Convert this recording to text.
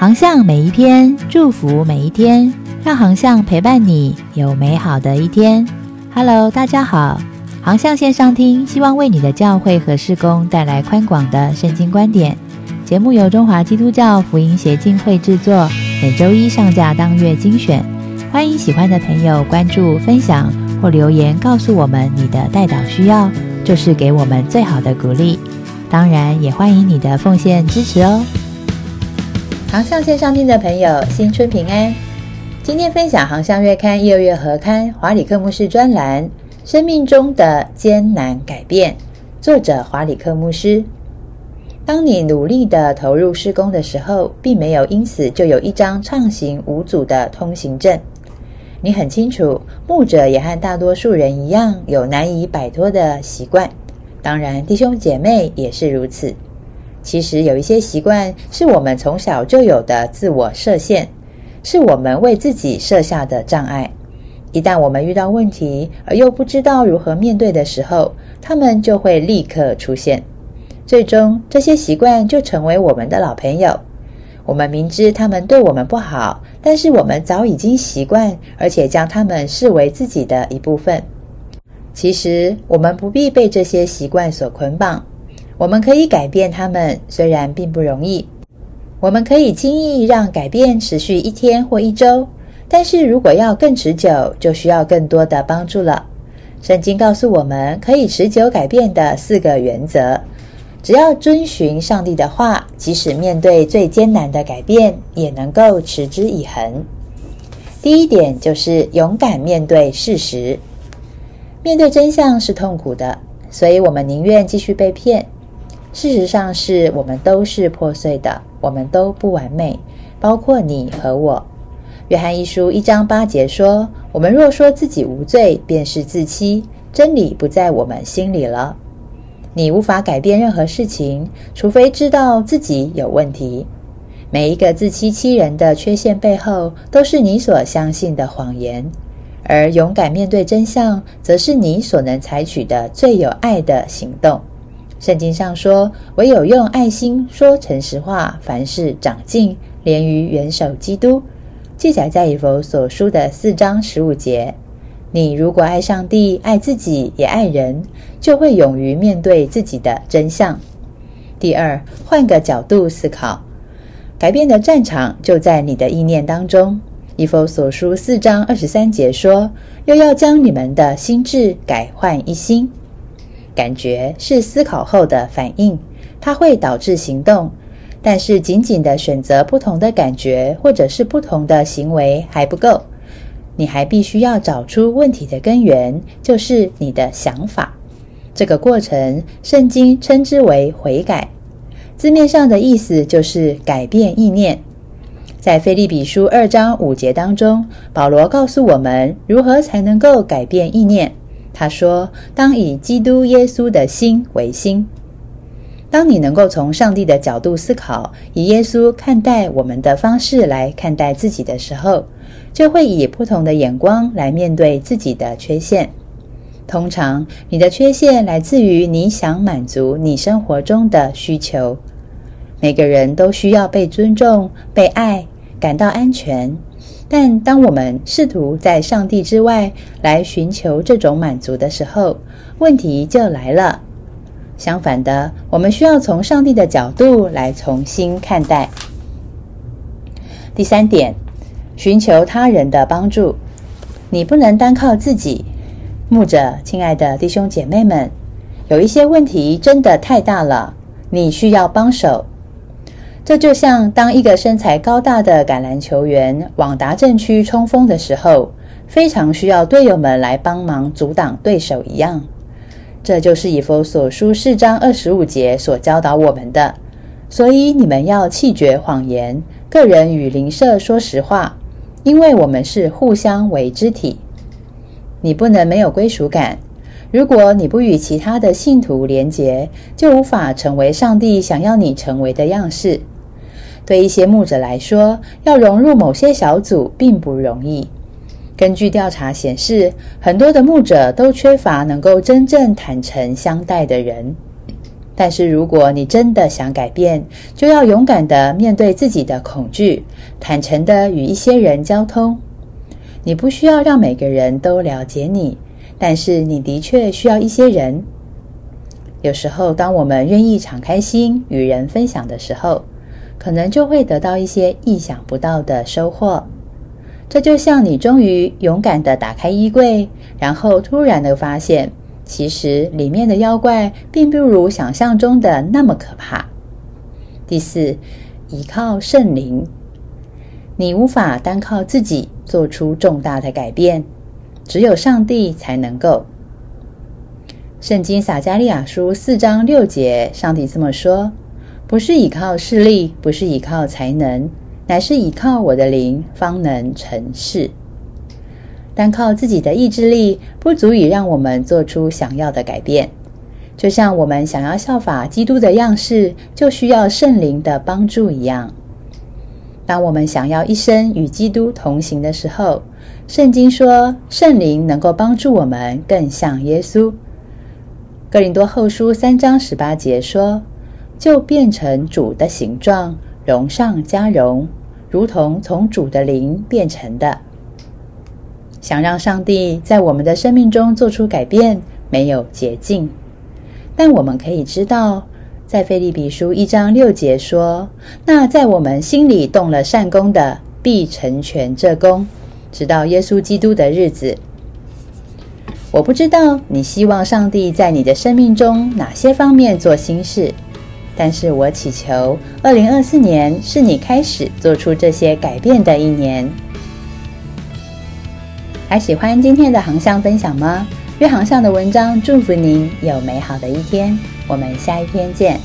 航向每一篇，祝福每一天，让航向陪伴你有美好的一天。Hello，大家好，航向线上听，希望为你的教会和事工带来宽广的圣经观点。节目由中华基督教福音协进会制作，每周一上架当月精选。欢迎喜欢的朋友关注、分享或留言告诉我们你的代祷需要，就是给我们最好的鼓励。当然，也欢迎你的奉献支持哦。航向线上听的朋友，新春平安！今天分享《航向月刊》一、二月合刊华里克牧师专栏《生命中的艰难改变》，作者华里克牧师。当你努力的投入施工的时候，并没有因此就有一张畅行无阻的通行证。你很清楚，牧者也和大多数人一样，有难以摆脱的习惯。当然，弟兄姐妹也是如此。其实有一些习惯是我们从小就有的自我设限，是我们为自己设下的障碍。一旦我们遇到问题而又不知道如何面对的时候，他们就会立刻出现。最终，这些习惯就成为我们的老朋友。我们明知他们对我们不好，但是我们早已经习惯，而且将他们视为自己的一部分。其实，我们不必被这些习惯所捆绑。我们可以改变它们，虽然并不容易。我们可以轻易让改变持续一天或一周，但是如果要更持久，就需要更多的帮助了。圣经告诉我们可以持久改变的四个原则，只要遵循上帝的话，即使面对最艰难的改变，也能够持之以恒。第一点就是勇敢面对事实。面对真相是痛苦的，所以我们宁愿继续被骗。事实上，是我们都是破碎的，我们都不完美，包括你和我。约翰一书一章八节说：“我们若说自己无罪，便是自欺，真理不在我们心里了。”你无法改变任何事情，除非知道自己有问题。每一个自欺欺人的缺陷背后，都是你所相信的谎言。而勇敢面对真相，则是你所能采取的最有爱的行动。圣经上说：“唯有用爱心说诚实话，凡事长进，连于元首基督。”记载在以弗所书的四章十五节。你如果爱上帝、爱自己也爱人，就会勇于面对自己的真相。第二，换个角度思考，改变的战场就在你的意念当中。以弗所书四章二十三节说：“又要将你们的心智改换一新。”感觉是思考后的反应，它会导致行动。但是仅仅的选择不同的感觉或者是不同的行为还不够，你还必须要找出问题的根源，就是你的想法。这个过程，圣经称之为悔改，字面上的意思就是改变意念。在腓立比书二章五节当中，保罗告诉我们如何才能够改变意念。他说：“当以基督耶稣的心为心。当你能够从上帝的角度思考，以耶稣看待我们的方式来看待自己的时候，就会以不同的眼光来面对自己的缺陷。通常，你的缺陷来自于你想满足你生活中的需求。每个人都需要被尊重、被爱，感到安全。”但当我们试图在上帝之外来寻求这种满足的时候，问题就来了。相反的，我们需要从上帝的角度来重新看待。第三点，寻求他人的帮助。你不能单靠自己。牧者，亲爱的弟兄姐妹们，有一些问题真的太大了，你需要帮手。这就像当一个身材高大的橄榄球员往达阵区冲锋的时候，非常需要队友们来帮忙阻挡对手一样。这就是以弗所书四章二十五节所教导我们的。所以你们要弃绝谎言，个人与邻舍说实话，因为我们是互相为肢体。你不能没有归属感。如果你不与其他的信徒连结，就无法成为上帝想要你成为的样式。对一些牧者来说，要融入某些小组并不容易。根据调查显示，很多的牧者都缺乏能够真正坦诚相待的人。但是如果你真的想改变，就要勇敢的面对自己的恐惧，坦诚的与一些人交通。你不需要让每个人都了解你，但是你的确需要一些人。有时候，当我们愿意敞开心与人分享的时候，可能就会得到一些意想不到的收获。这就像你终于勇敢的打开衣柜，然后突然的发现，其实里面的妖怪并不如想象中的那么可怕。第四，依靠圣灵，你无法单靠自己做出重大的改变，只有上帝才能够。圣经撒加利亚书四章六节，上帝这么说：“不是依靠势力，不是依靠才能。”乃是依靠我的灵，方能成事。单靠自己的意志力，不足以让我们做出想要的改变。就像我们想要效法基督的样式，就需要圣灵的帮助一样。当我们想要一生与基督同行的时候，圣经说圣灵能够帮助我们更像耶稣。哥林多后书三章十八节说：“就变成主的形状，容上加容。”如同从主的灵变成的，想让上帝在我们的生命中做出改变，没有捷径。但我们可以知道，在腓利比书一章六节说：“那在我们心里动了善功的，必成全这功，直到耶稣基督的日子。”我不知道你希望上帝在你的生命中哪些方面做新事。但是我祈求，二零二四年是你开始做出这些改变的一年。还喜欢今天的航向分享吗？约航向的文章祝福您有美好的一天。我们下一篇见。